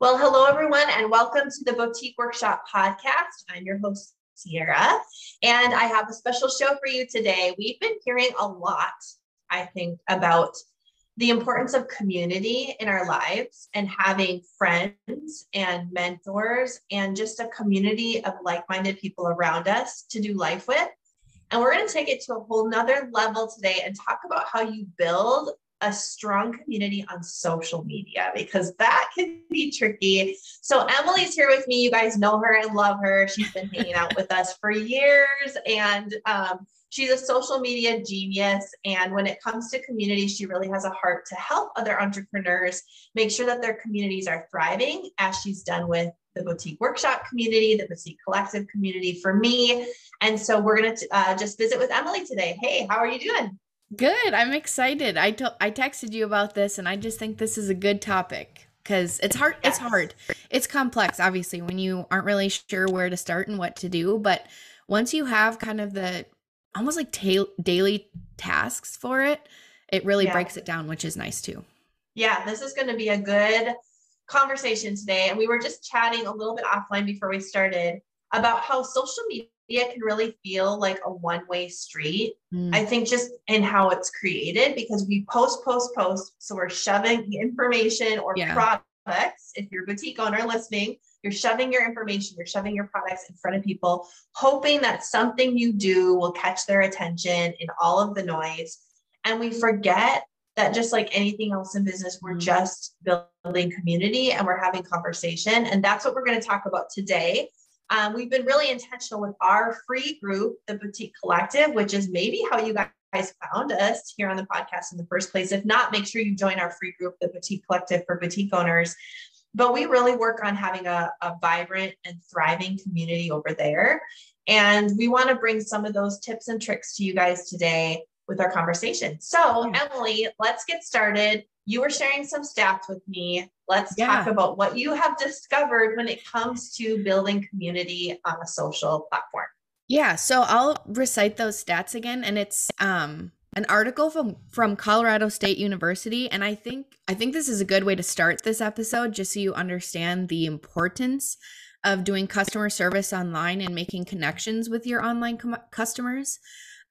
Well, hello, everyone, and welcome to the Boutique Workshop podcast. I'm your host, Ciara, and I have a special show for you today. We've been hearing a lot, I think, about the importance of community in our lives and having friends and mentors and just a community of like minded people around us to do life with. And we're going to take it to a whole nother level today and talk about how you build a strong community on social media because that can be tricky. So Emily's here with me. You guys know her and love her. She's been hanging out with us for years and um, she's a social media genius. And when it comes to community, she really has a heart to help other entrepreneurs make sure that their communities are thriving as she's done with the boutique workshop community, the boutique collective community for me. And so we're going to uh, just visit with Emily today. Hey, how are you doing? Good. I'm excited. I to- I texted you about this and I just think this is a good topic cuz it's hard yes. it's hard. It's complex obviously when you aren't really sure where to start and what to do, but once you have kind of the almost like ta- daily tasks for it, it really yeah. breaks it down, which is nice too. Yeah, this is going to be a good conversation today and we were just chatting a little bit offline before we started about how social media can really feel like a one way street. Mm. I think just in how it's created because we post, post, post. So we're shoving information or yeah. products. If you're a boutique owner listening, you're shoving your information, you're shoving your products in front of people, hoping that something you do will catch their attention in all of the noise. And we forget that just like anything else in business, we're mm. just building community and we're having conversation. And that's what we're going to talk about today um, we've been really intentional with our free group, the Boutique Collective, which is maybe how you guys found us here on the podcast in the first place. If not, make sure you join our free group, the Boutique Collective for boutique owners. But we really work on having a, a vibrant and thriving community over there. And we want to bring some of those tips and tricks to you guys today with our conversation. So, Emily, let's get started you were sharing some stats with me. Let's yeah. talk about what you have discovered when it comes to building community on a social platform. Yeah, so I'll recite those stats again and it's um an article from from Colorado State University and I think I think this is a good way to start this episode just so you understand the importance of doing customer service online and making connections with your online com- customers.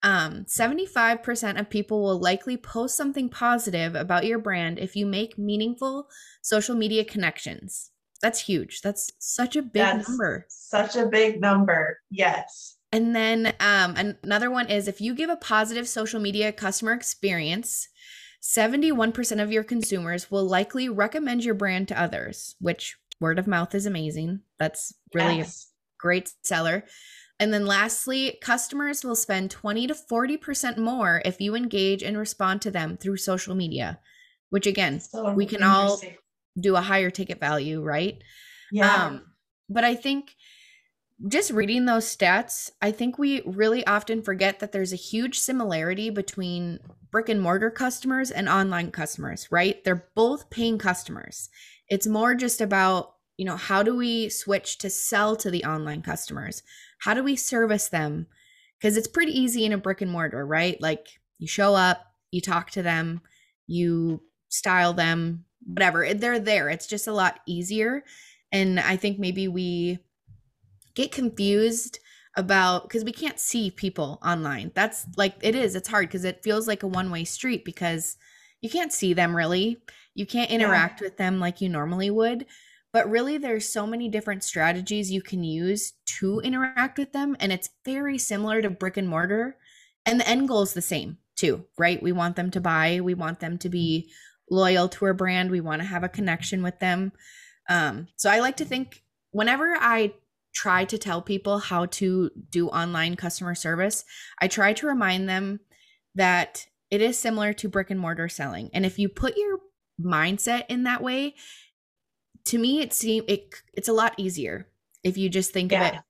Um, 75% of people will likely post something positive about your brand if you make meaningful social media connections. That's huge. That's such a big That's number. Such a big number. Yes. And then um, another one is if you give a positive social media customer experience, 71% of your consumers will likely recommend your brand to others, which word of mouth is amazing. That's really yes. a great seller. And then lastly, customers will spend 20 to 40% more if you engage and respond to them through social media, which again, so we can all do a higher ticket value, right? Yeah. Um, but I think just reading those stats, I think we really often forget that there's a huge similarity between brick and mortar customers and online customers, right? They're both paying customers. It's more just about, you know, how do we switch to sell to the online customers? How do we service them? Because it's pretty easy in a brick and mortar right? Like you show up you talk to them you style them whatever they're there it's just a lot easier. And i think maybe we get confused about because we can't see people online. That's like it is it's hard because it feels like a one-way street because you can't see them really. You can't interact yeah. with them like you normally would but really there's so many different strategies you can use to interact with them and it's very similar to brick and mortar and the end goal is the same too right? We want them to buy we want them to be loyal to our brand we want to have a connection with them. Um, so i like to think whenever i try to tell people how to do online customer service i try to remind them that it is similar to brick and mortar selling. And if you put your mindset in that way to me it seems it it's a lot easier if you just think yeah. of it.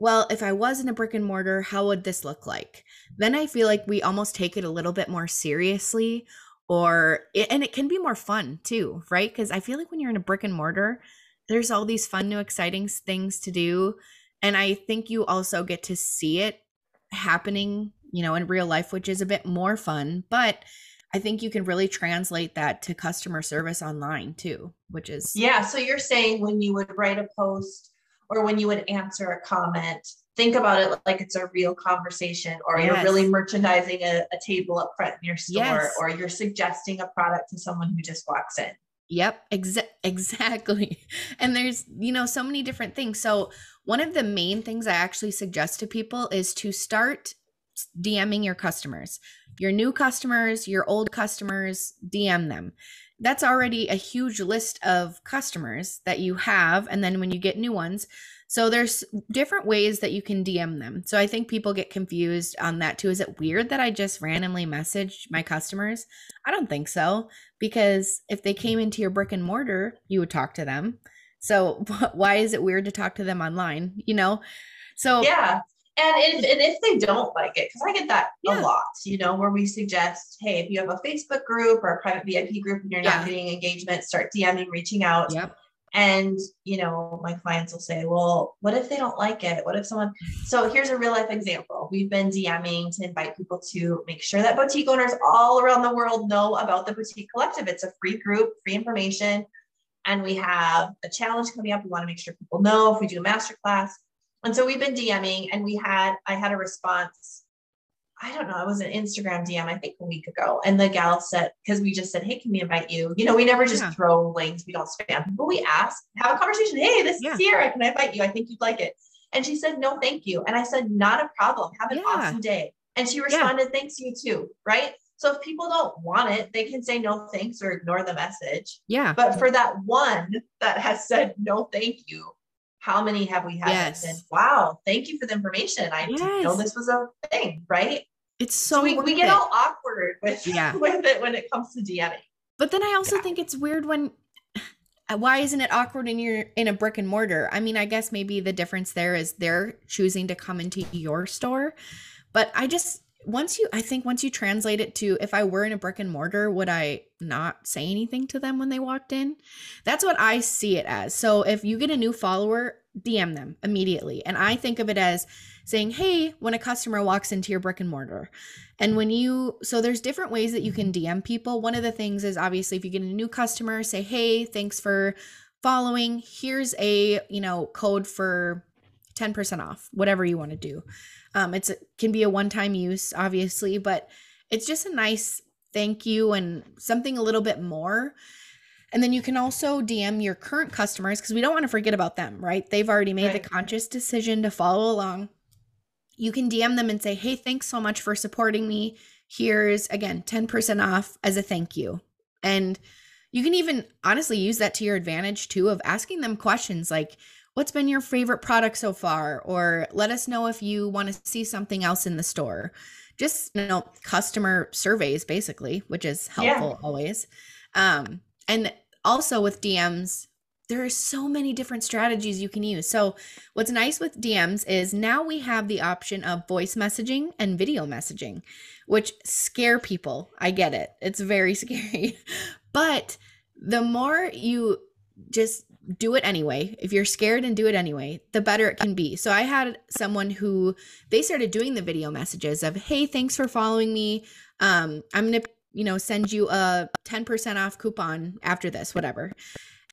Well if i was in a brick and mortar how would this look like? Then i feel like we almost take it a little bit more seriously or and it can be more fun too right? Because i feel like when you're in a brick and mortar there's all these fun new exciting things to do. And i think you also get to see it happening you know in real life which is a bit more fun. But I think you can really translate that to customer service online too, which is Yeah, so you're saying when you would write a post or when you would answer a comment, think about it like it's a real conversation or yes. you're really merchandising a, a, table up front in your store yes. or you're suggesting a product to someone who just walks in. Yep, exa- exactly. And there's, you know, so many different things. So, one of the main things I actually suggest to people is to start DMing your customers, your new customers, your old customers, DM them. That's already a huge list of customers that you have. And then when you get new ones, so there's different ways that you can DM them. So I think people get confused on that too. Is it weird that I just randomly message my customers? I don't think so because if they came into your brick and mortar, you would talk to them. So why is it weird to talk to them online? You know? So yeah. And if, and if they don't like it, because I get that yeah. a lot, you know, where we suggest, hey, if you have a Facebook group or a private VIP group and you're not getting engagement, start DMing, reaching out. Yep. And, you know, my clients will say, well, what if they don't like it? What if someone, mm. so here's a real life example. We've been DMing to invite people to make sure that boutique owners all around the world know about the Boutique Collective. It's a free group, free information. And we have a challenge coming up. We want to make sure people know if we do a masterclass. And so we've been DMing and we had, I had a response. I don't know, it was an Instagram DM, I think a week ago. And the gal said, because we just said, Hey, can we invite you? You know, we never just yeah. throw links, we don't spam people. We ask, have a conversation. Hey, this yeah. is Ciara. Can I invite you? I think you'd like it. And she said, No, thank you. And I said, Not a problem. Have an yeah. awesome day. And she responded, Thanks, you too. Right. So if people don't want it, they can say no thanks or ignore the message. Yeah. But for that one that has said no thank you, how many have we had yes. wow thank you for the information i yes. didn't know this was a thing right it's so, so we, we get it. all awkward with yeah. with it when it comes to DMing. But then I also yeah. think it's weird when why isn't it awkward in your in a brick and mortar? I mean, I guess maybe the difference there is they're choosing to come into your store. But I just once you I think once you translate it to if I were in a brick and mortar, would I not say anything to them when they walked in? That's what I see it as. So if you get a new follower, DM them immediately. And I think of it as saying, hey, when a customer walks into your brick and mortar. And when you, so there's different ways that you can DM people. One of the things is obviously if you get a new customer, say, hey, thanks for following. Here's a, you know, code for 10% off, whatever you want to do. Um, it's it can be a one-time use, obviously, but it's just a nice thank you and something a little bit more. And then you can also DM your current customers because we don't want to forget about them, right? They've already made right. the conscious decision to follow along you can DM them and say, Hey, thanks so much for supporting me. Here's again 10% off as a thank you. And you can even honestly use that to your advantage too of asking them questions like, What's been your favorite product so far? Or let us know if you want to see something else in the store. Just, you know, customer surveys basically, which is helpful yeah. always. Um, and also with DMs, there are so many different strategies you can use. So, what's nice with DMs is now we have the option of voice messaging and video messaging, which scare people. I get it. It's very scary. but the more you just do it anyway, if you're scared and do it anyway, the better it can be. So, I had someone who they started doing the video messages of, "Hey, thanks for following me. Um, I'm going to you know, send you a 10% off coupon after this, whatever.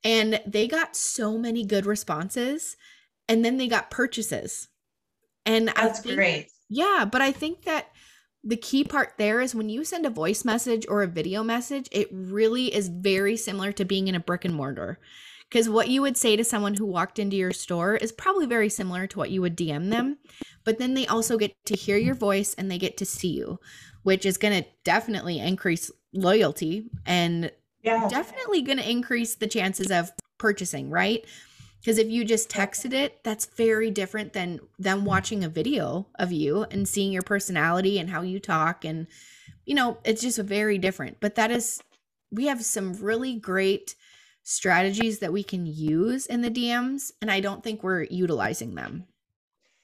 And they got so many good responses and then they got purchases. And that's think, great. Yeah, but I think that the key part there is when you send a voice message or a video message, it really is very similar to being in a brick and mortar. Because what you would say to someone who walked into your store is probably very similar to what you would DM them. But then they also get to hear your voice and they get to see you, which is going to definitely increase loyalty and yeah. definitely going to increase the chances of purchasing, right? Because if you just texted it, that's very different than them watching a video of you and seeing your personality and how you talk. And, you know, it's just very different. But that is, we have some really great strategies that we can use in the DMs. And I don't think we're utilizing them.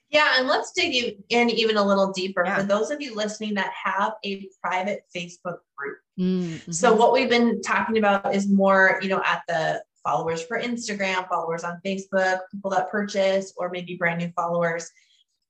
Yeah, and let's dig in even a little deeper yeah. for those of you listening that have a private Facebook group. Mm-hmm. So what we've been talking about is more, you know, at the followers for Instagram, followers on Facebook, people that purchase, or maybe brand new followers.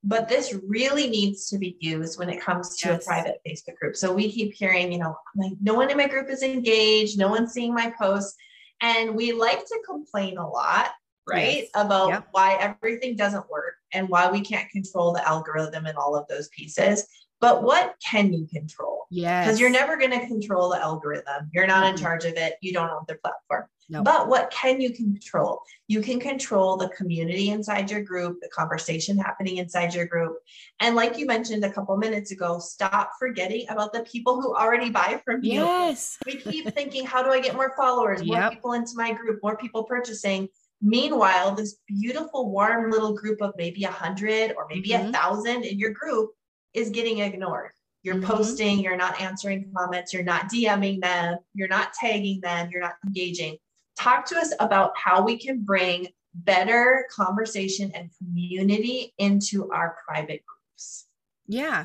but this really needs to be used when it comes to yes. a private Facebook group. So we keep hearing, you know, like no one in my group is engaged, no one's seeing my posts. And we like to complain a lot, right? Yes. About yep. why everything doesn't work and why we can't control the algorithm and all of those pieces. But what can you control? Yeah. Because you're never going to control the algorithm. You're not mm-hmm. in charge of it. You don't own the platform. But what can you control? You can control the community inside your group, the conversation happening inside your group. And like you mentioned a couple minutes ago, stop forgetting about the people who already buy from you. Yes. We keep thinking, how do I get more followers, more yep. people into my group, more people purchasing? Meanwhile, this beautiful, warm little group of maybe a hundred or maybe mm-hmm. a thousand in your group is getting ignored. You're mm-hmm. posting, you're not answering comments, you're not DMing them, you're not tagging them, you're not engaging. Talk to us about how we can bring better conversation and community into our private groups. Yeah.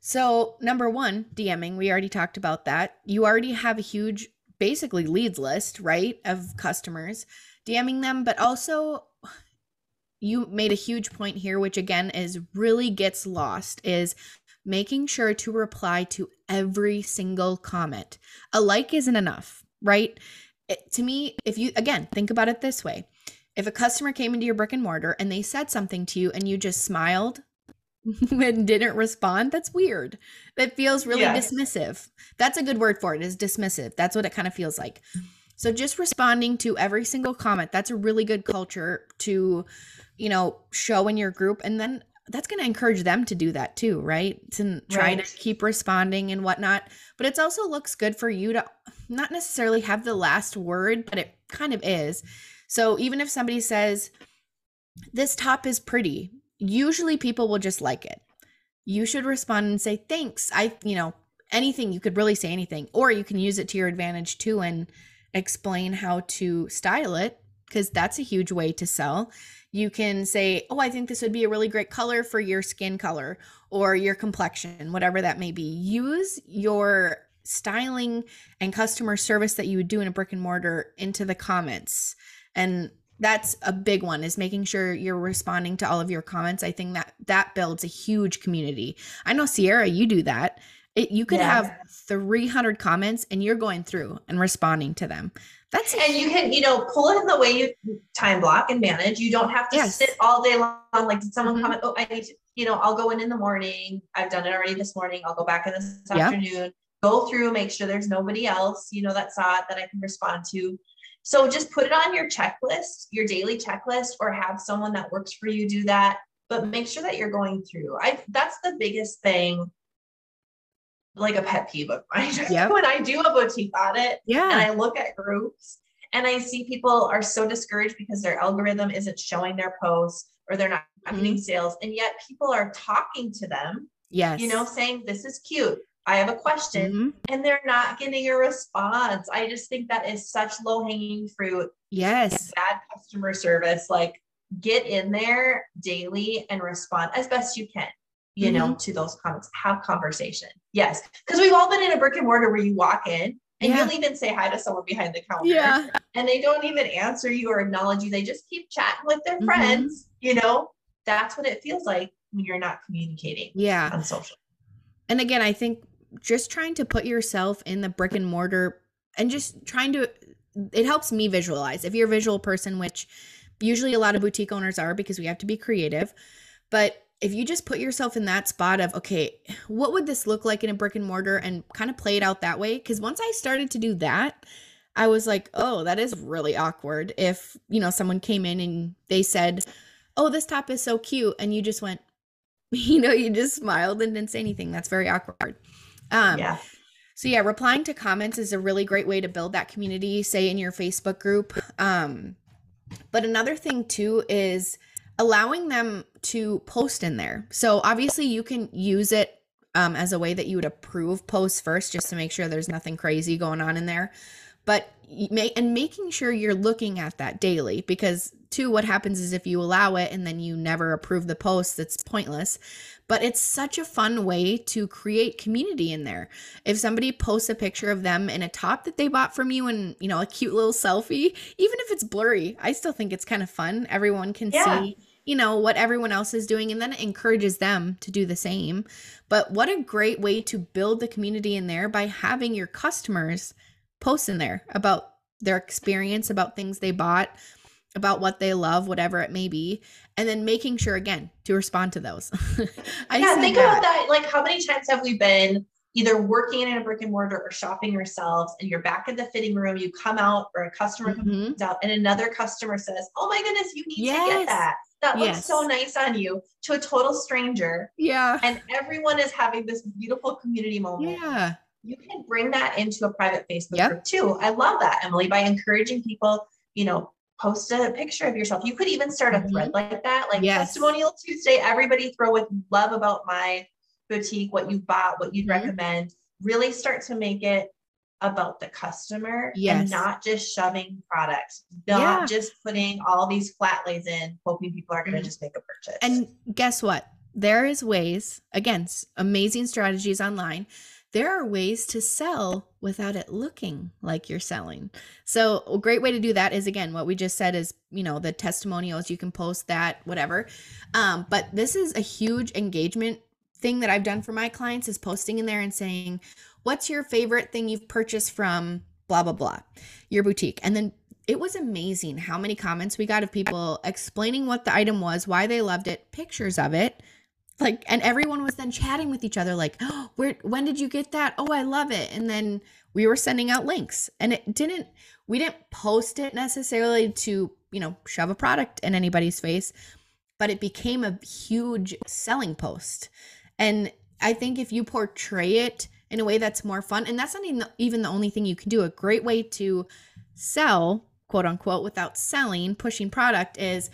So, number one, DMing, we already talked about that. You already have a huge, basically, leads list, right, of customers, DMing them, but also you made a huge point here which again is really gets lost is making sure to reply to every single comment a like isn't enough right it, to me if you again think about it this way. If a customer came into your brick and mortar and they said something to you and you just smiled and didn't respond that's weird. That feels really yes. dismissive. That's a good word for it is dismissive. That's what it kind of feels like. So just responding to every single comment that's a really good culture to you know, show in your group. And then that's going to encourage them to do that too, right? To try right. to keep responding and whatnot. But it also looks good for you to not necessarily have the last word, but it kind of is. So even if somebody says, this top is pretty, usually people will just like it. You should respond and say, thanks. I, you know, anything, you could really say anything, or you can use it to your advantage too and explain how to style it because that's a huge way to sell. You can say, Oh, I think this would be a really great color for your skin color or your complexion, whatever that may be. Use your styling and customer service that you would do in a brick and mortar into the comments. And that's a big one is making sure you're responding to all of your comments. I think that that builds a huge community. I know Ciara, you do that. It, you could yeah. have 300 comments and you're going through and responding to them. That's and you can, you know, pull it in the way you time block and manage. You don't have to yes. sit all day long. Like, did someone mm-hmm. comment? Oh, I need to, you know, I'll go in in the morning. I've done it already this morning. I'll go back in this yeah. afternoon, go through, make sure there's nobody else, you know, that saw it that I can respond to. So just put it on your checklist, your daily checklist, or have someone that works for you do that. But make sure that you're going through. I that's the biggest thing like a pet peeve of mine. Yep. when I do a boutique audit yeah. and I look at groups and I see people are so discouraged because their algorithm isn't showing their posts or they're not mm-hmm. getting sales. And yet people are talking to them. Yes. You know, saying, This is cute. I have a question. Mm-hmm. And they're not getting a response. I just think that is such low hanging fruit. Yes. Bad customer service. Like get in there daily and respond as best you can you mm-hmm. know, to those comments, have conversation. Yes. Because we've all been in a brick and mortar where you walk in and yeah. you'll even say hi to someone behind the counter. Yeah. And they don't even answer you or acknowledge you. They just keep chatting with their mm-hmm. friends. You know, that's what it feels like when you're not communicating yeah. on social. And again, I think just trying to put yourself in the brick and mortar and just trying to it helps me visualize. If you're a visual person, which usually a lot of boutique owners are because we have to be creative, but if you just put yourself in that spot of okay what would this look like in a brick and mortar and kind of play it out that way? Because once i started to do that i was like oh that is really awkward if you know someone came in and they said oh this top is so cute and you just went you know you just smiled and didn't say anything. That's very awkward. Um yeah. so yeah replying to comments is a really great way to build that community say in your facebook group. Um but another thing too is allowing them to post in there. So obviously you can use it um, as a way that you would approve posts first, just to make sure there's nothing crazy going on in there. But may and making sure you're looking at that daily because two, what happens is if you allow it and then you never approve the post, it's pointless. But it's such a fun way to create community in there. If somebody posts a picture of them in a top that they bought from you and you know a cute little selfie, even if it's blurry, I still think it's kind of fun. Everyone can yeah. see you know, what everyone else is doing and then it encourages them to do the same. But what a great way to build the community in there by having your customers post in there about their experience, about things they bought, about what they love, whatever it may be, and then making sure again to respond to those. yeah, think that. about that. Like, how many times have we been either working in a brick and mortar or shopping yourselves and you're back in the fitting room you come out or a customer mm-hmm. comes out and another customer says oh my goodness you need yes. to get that that looks yes. so nice on you to a total stranger yeah and everyone is having this beautiful community moment yeah you can bring that into a private facebook yep. group too i love that emily by encouraging people you know post a picture of yourself you could even start a mm-hmm. thread like that like yes. testimonial tuesday everybody throw with love about my boutique, what you bought, what you'd mm-hmm. recommend, really start to make it about the customer yes. and not just shoving products, not yeah. just putting all these flat lays in, hoping people are going to mm-hmm. just make a purchase. And guess what? There is ways, again, amazing strategies online. There are ways to sell without it looking like you're selling. So, a great way to do that is again, what we just said is, you know, the testimonials, you can post that, whatever. Um, but this is a huge engagement thing that I've done for my clients is posting in there and saying, What's your favorite thing you've purchased from blah, blah, blah, your boutique? And then it was amazing how many comments we got of people explaining what the item was, why they loved it, pictures of it. Like, and everyone was then chatting with each other, like, oh, where, when did you get that? Oh, I love it. And then we were sending out links and it didn't, we didn't post it necessarily to, you know, shove a product in anybody's face, but it became a huge selling post. And I think if you portray it in a way that's more fun, and that's not even the only thing you can do, a great way to sell, quote unquote, without selling, pushing product is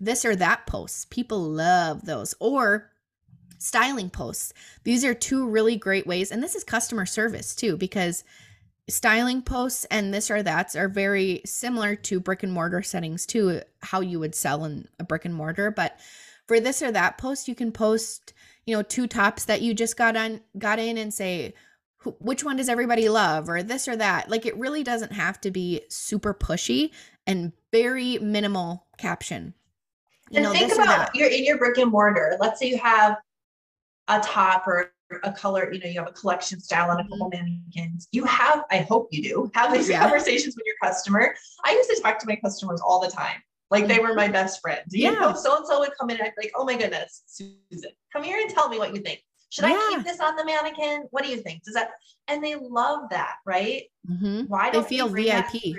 this or that posts. People love those. Or styling posts. These are two really great ways. And this is customer service too, because styling posts and this or that's are very similar to brick and mortar settings too, how you would sell in a brick and mortar. But for this or that post, you can post you know two tops that you just got on got in and say which one does everybody love? or this or that. Like it really doesn't have to be super pushy and very minimal caption. You and know, think about you're in your brick and mortar. Let's say you have a top or a color you know you have a collection style and a couple mm-hmm. mannequins. You have i hope you do have these yeah. conversations with your customer. I used to talk to my customers all the time like they were my best friends. You yeah. so and so would come in and I'd be like, oh my goodness, Susan, come here and tell me what you think. Should yeah. I keep this on the mannequin? What do you think? Does that and they love that, right? Mm-hmm. Why don't they feel VIP?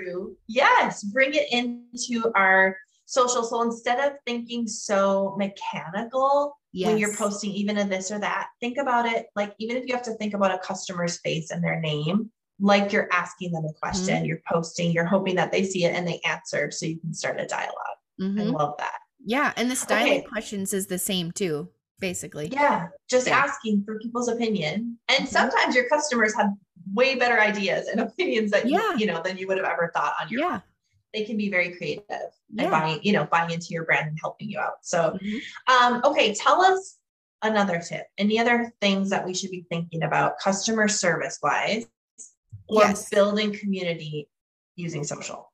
Yes, bring it into our social. So instead of thinking so mechanical yes. when you're posting even a this or that, think about it like even if you have to think about a customer's face and their name, like you're asking them a question, mm-hmm. you're posting, you're hoping that they see it and they answer so you can start a dialogue. Mm-hmm. I love that. Yeah. And the styling okay. questions is the same too, basically. Yeah. Just yeah. asking for people's opinion. And mm-hmm. sometimes your customers have way better ideas and opinions that yeah. you, you know than you would have ever thought on your yeah. own. They can be very creative yeah. and buying, you know, buying into your brand and helping you out. So mm-hmm. um, okay, tell us another tip. Any other things that we should be thinking about customer service wise or yes. building community using social.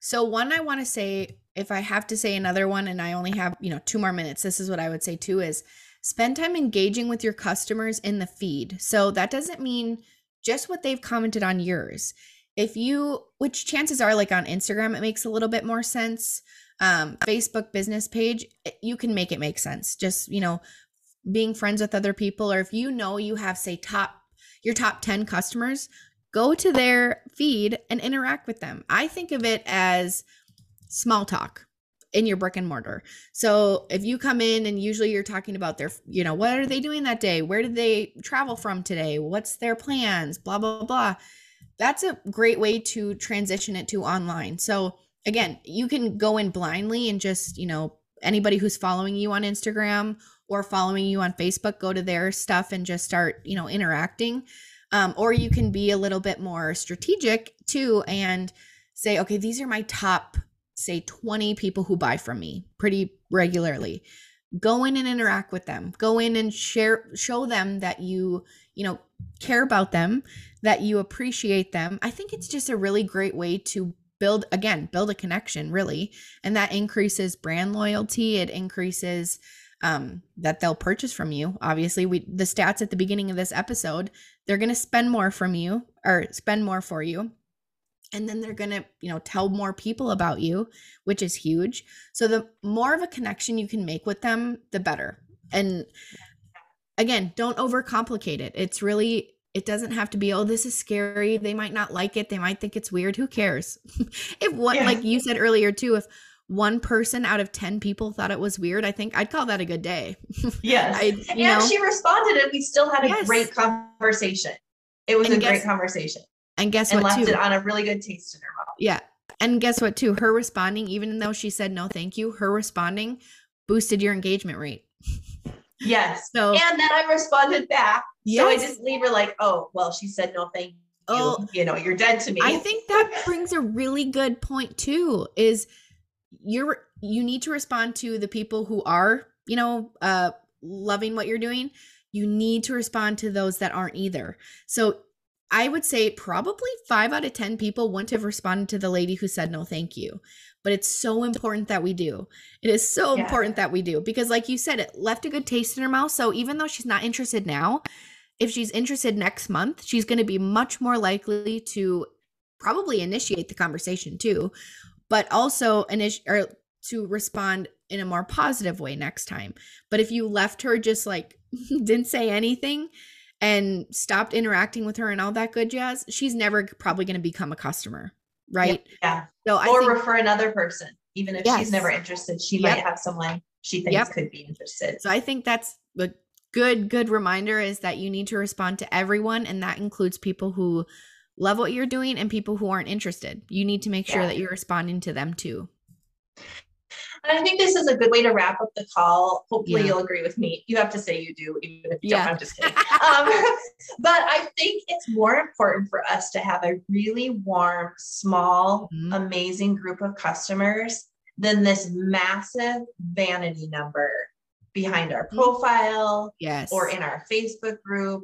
So one I want to say if I have to say another one and I only have, you know, two more minutes, this is what I would say too is spend time engaging with your customers in the feed. So that doesn't mean just what they've commented on yours. If you which chances are like on Instagram it makes a little bit more sense. Um Facebook business page, you can make it make sense. Just, you know, being friends with other people or if you know you have say top your top 10 customers, go to their feed and interact with them. I think of it as small talk in your brick and mortar. So if you come in and usually you're talking about their, you know, what are they doing that day? Where did they travel from today? What's their plans? Blah, blah, blah. That's a great way to transition it to online. So again, you can go in blindly and just, you know, anybody who's following you on Instagram or following you on Facebook, go to their stuff and just start, you know, interacting. Um, or you can be a little bit more strategic too and say, okay, these are my top, say, 20 people who buy from me pretty regularly. Go in and interact with them. Go in and share, show them that you, you know, care about them, that you appreciate them. I think it's just a really great way to build again, build a connection really. And that increases brand loyalty. It increases um, that they'll purchase from you. Obviously, we the stats at the beginning of this episode, they're going to spend more from you or spend more for you. And then they're going to, you know, tell more people about you, which is huge. So the more of a connection you can make with them, the better. And again, don't overcomplicate it. It's really it doesn't have to be oh this is scary they might not like it they might think it's weird who cares if what yeah. like you said earlier too if one person out of 10 people thought it was weird, I think I'd call that a good day. Yes. I, and know, she responded and we still had a yes. great conversation. It was and a guess, great conversation. And guess and what? left too? it on a really good taste in her mouth. Yeah. And guess what too? Her responding, even though she said no thank you, her responding boosted your engagement rate. Yes. So and then I responded back. Yes. So I just leave her like, oh, well, she said no thank you. Oh, you know, you're dead to me. I think that brings a really good point too, is you're you need to respond to the people who are you know uh loving what you're doing. You need to respond to those that aren't either. So i would say probably five out of ten people wouldn't have responded to the lady who said no thank you. But it's so important that we do. It is so yeah. important that we do because like you said it left a good taste in her mouth. So even though she's not interested now if she's interested next month she's going to be much more likely to probably initiate the conversation too but also init- or to respond in a more positive way next time. But if you left her just like didn't say anything and stopped interacting with her and all that good jazz, she's never probably going to become a customer, right? Yeah. So I or think, refer another person, even if yes. she's never interested, she yep. might have someone she thinks yep. could be interested. So I think that's a good good reminder is that you need to respond to everyone and that includes people who love what you're doing and people who aren't interested. You need to make sure yeah. that you're responding to them too. And I think this is a good way to wrap up the call. Hopefully, yeah. you'll agree with me. You have to say you do, even if you yeah. don't. I'm just kidding. um, but I think it's more important for us to have a really warm, small, mm-hmm. amazing group of customers than this massive vanity number behind our mm-hmm. profile yes. or in our Facebook group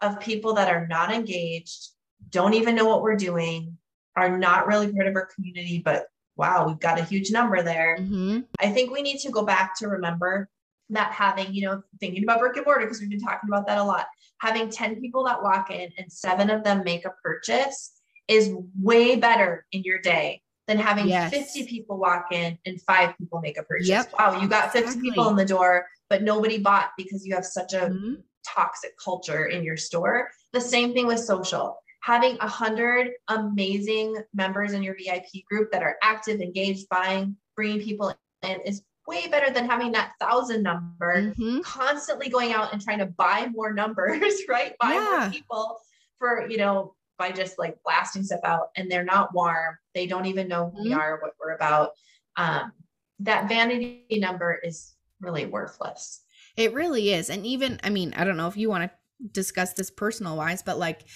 of people that are not engaged don't even know what we're doing, are not really part of our community, but wow, we've got a huge number there. Mm-hmm. I think we need to go back to remember that having, you know, thinking about brick and mortar, because we've been talking about that a lot, having 10 people that walk in and seven of them make a purchase is way better in your day than having yes. 50 people walk in and five people make a purchase. Yep. Wow, you got 50 exactly. people in the door, but nobody bought because you have such a mm-hmm. toxic culture in your store. The same thing with social having a hundred amazing members in your VIP group that are active, engaged, buying, bringing people in is way better than having that thousand number mm-hmm. constantly going out and trying to buy more numbers, right? Buy yeah. more people for, you know, by just like blasting stuff out and they're not warm. They don't even know who mm-hmm. we are, what we're about. Um, that vanity number is really worthless. It really is. And even, I mean, I don't know if you want to discuss this personal wise, but like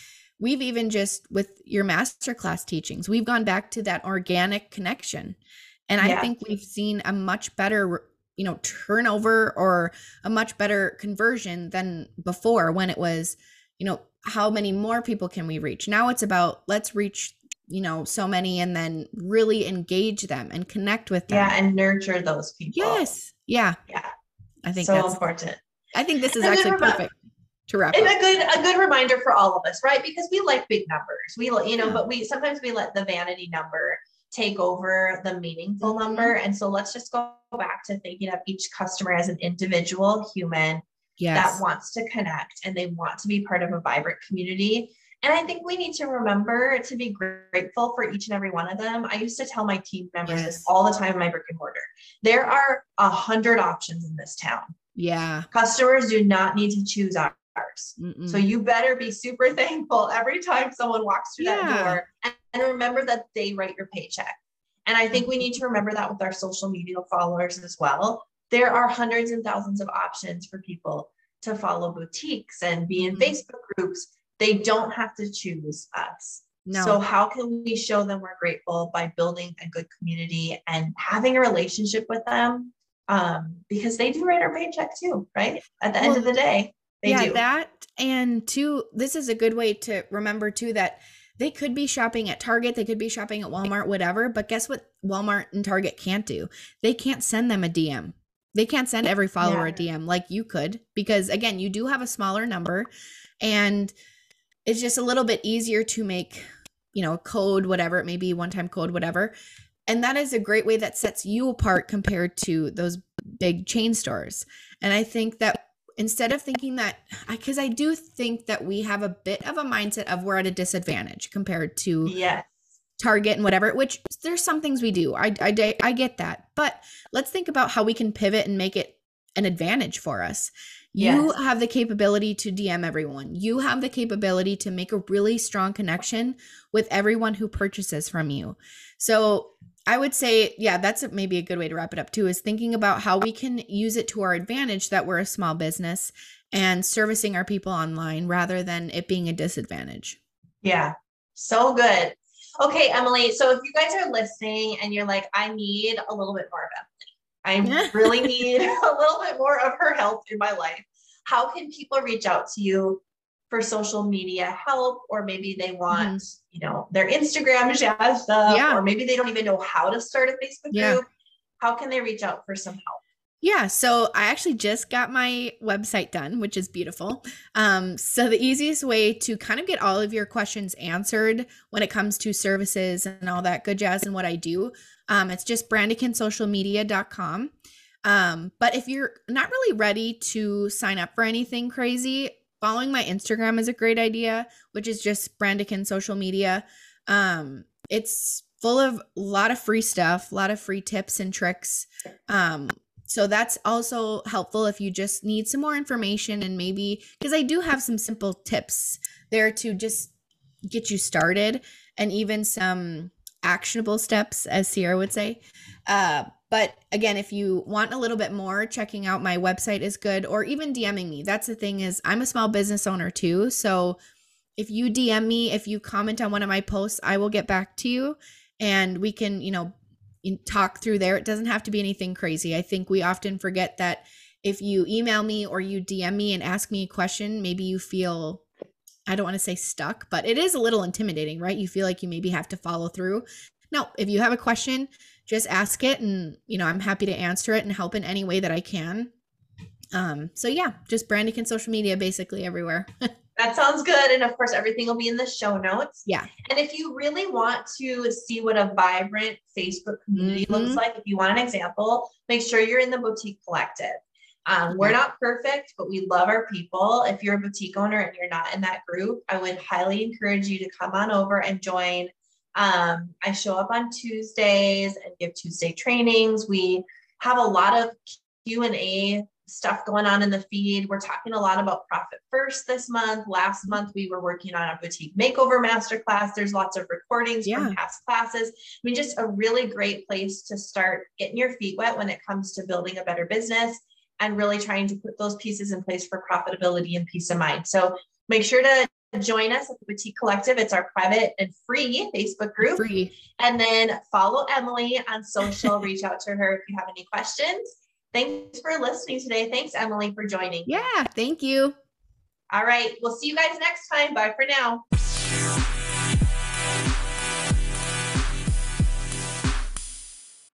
we've even just with your masterclass teachings we've gone back to that organic connection. And yeah. i think we've seen a much better you know turnover or a much better conversion than before when it was you know how many more people can we reach? Now it's about let's reach you know so many and then really engage them and connect with them. Yeah and nurture those people. Yes. Yeah. Yeah. I think so that's important. I think this is and actually perfect to wrap and up. a good a good reminder for all of us right because we like big numbers we you know yeah. but we sometimes we let the vanity number take over the meaningful mm-hmm. number and so let's just go back to thinking of each customer as an individual human yes. that wants to connect and they want to be part of a vibrant community and I think we need to remember to be grateful for each and every one of them. I used to tell my team members yes. this all the time in my brick and mortar. There are a hundred options in this town. Yeah. Customers do not need to choose ours. Mm-mm. So you better be super thankful every time someone walks through yeah. that door and, and, remember that they write your paycheck. And I think we need to remember that with our social media followers as well. There are hundreds and thousands of options for people to follow boutiques and be in mm-hmm. Facebook groups. They don't have to choose us. No. So how can we show them we're grateful by building a good community and having a relationship with them? Um, because they do write our paycheck too, right? At the well, end of the day. They yeah, do. that and two, this is a good way to remember too that they could be shopping at Target, they could be shopping at Walmart, whatever. But guess what Walmart and Target can't do? They can't send them a DM. They can't send every follower yeah. a DM like you could because, again, you do have a smaller number and it's just a little bit easier to make, you know, a code, whatever it may be, one time code, whatever. And that is a great way that sets you apart compared to those big chain stores. And I think that instead of thinking that because I do think that we have a bit of a mindset of we're at a disadvantage compared to yes. Target and whatever, which there's some things we do. I, I, I get that. But let's think about how we can pivot and make it an advantage for us. You yes. have the capability to DM everyone. You have the capability to make a really strong connection with everyone who purchases from you. So I would say, yeah, that's maybe a good way to wrap it up too, is thinking about how we can use it to our advantage that we're a small business and servicing our people online rather than it being a disadvantage. Yeah, so good. Okay, Emily. So if you guys are listening and you're like, I need a little bit more of Emily, I really need a little bit more of her help in my life. How can people reach out to you for social media help, or maybe they want, mm-hmm. you know, their Instagram jazzed up, yeah. or maybe they don't even know how to start a Facebook yeah. group. How can they reach out for some help? Yeah, so I actually just got my website done, which is beautiful. Um, so the easiest way to kind of get all of your questions answered when it comes to services and all that good jazz and what I do, um, it's just brandakinsocialmedia.com. Um, but if you're not really ready to sign up for anything crazy, following my Instagram is a great idea, which is just Brandakin social media. Um, it's full of a lot of free stuff, a lot of free tips and tricks. Um, so that's also helpful if you just need some more information and maybe because I do have some simple tips there to just get you started and even some actionable steps, as Ciara would say. Uh, but again, if you want a little bit more, checking out my website is good or even DMing me. That's the thing is I'm a small business owner too. So if you DM me, if you comment on one of my posts, I will get back to you and we can, you know, talk through there. It doesn't have to be anything crazy. I think we often forget that if you email me or you DM me and ask me a question, maybe you feel I don't want to say stuck, but it is a little intimidating, right? You feel like you maybe have to follow through. No, if you have a question, just ask it and you know i'm happy to answer it and help in any way that i can. Um so yeah just brandakin social media basically everywhere. That sounds good. And of course everything will be in the show notes. Yeah. And if you really want to see what a vibrant facebook community mm-hmm. looks like if you want an example make sure you're in the boutique collective. Um, we're not perfect, but we love our people. If you're a boutique owner and you're not in that group, I would highly encourage you to come on over and join um, I show up on Tuesdays and give Tuesday trainings. We have a lot of Q and A stuff going on in the feed. We're talking a lot about profit first this month. Last month we were working on a boutique makeover masterclass. There's lots of recordings yeah. from past classes. I mean, just a really great place to start getting your feet wet when it comes to building a better business and really trying to put those pieces in place for profitability and peace of mind. So make sure to join us at the Boutique Collective. It's our private and free Facebook group. Free. And then follow Emily on social. Reach out to her if you have any questions. Thanks for listening today. Thanks, Emily, for joining. Yeah, thank you. All right. We'll see you guys next time. Bye for now.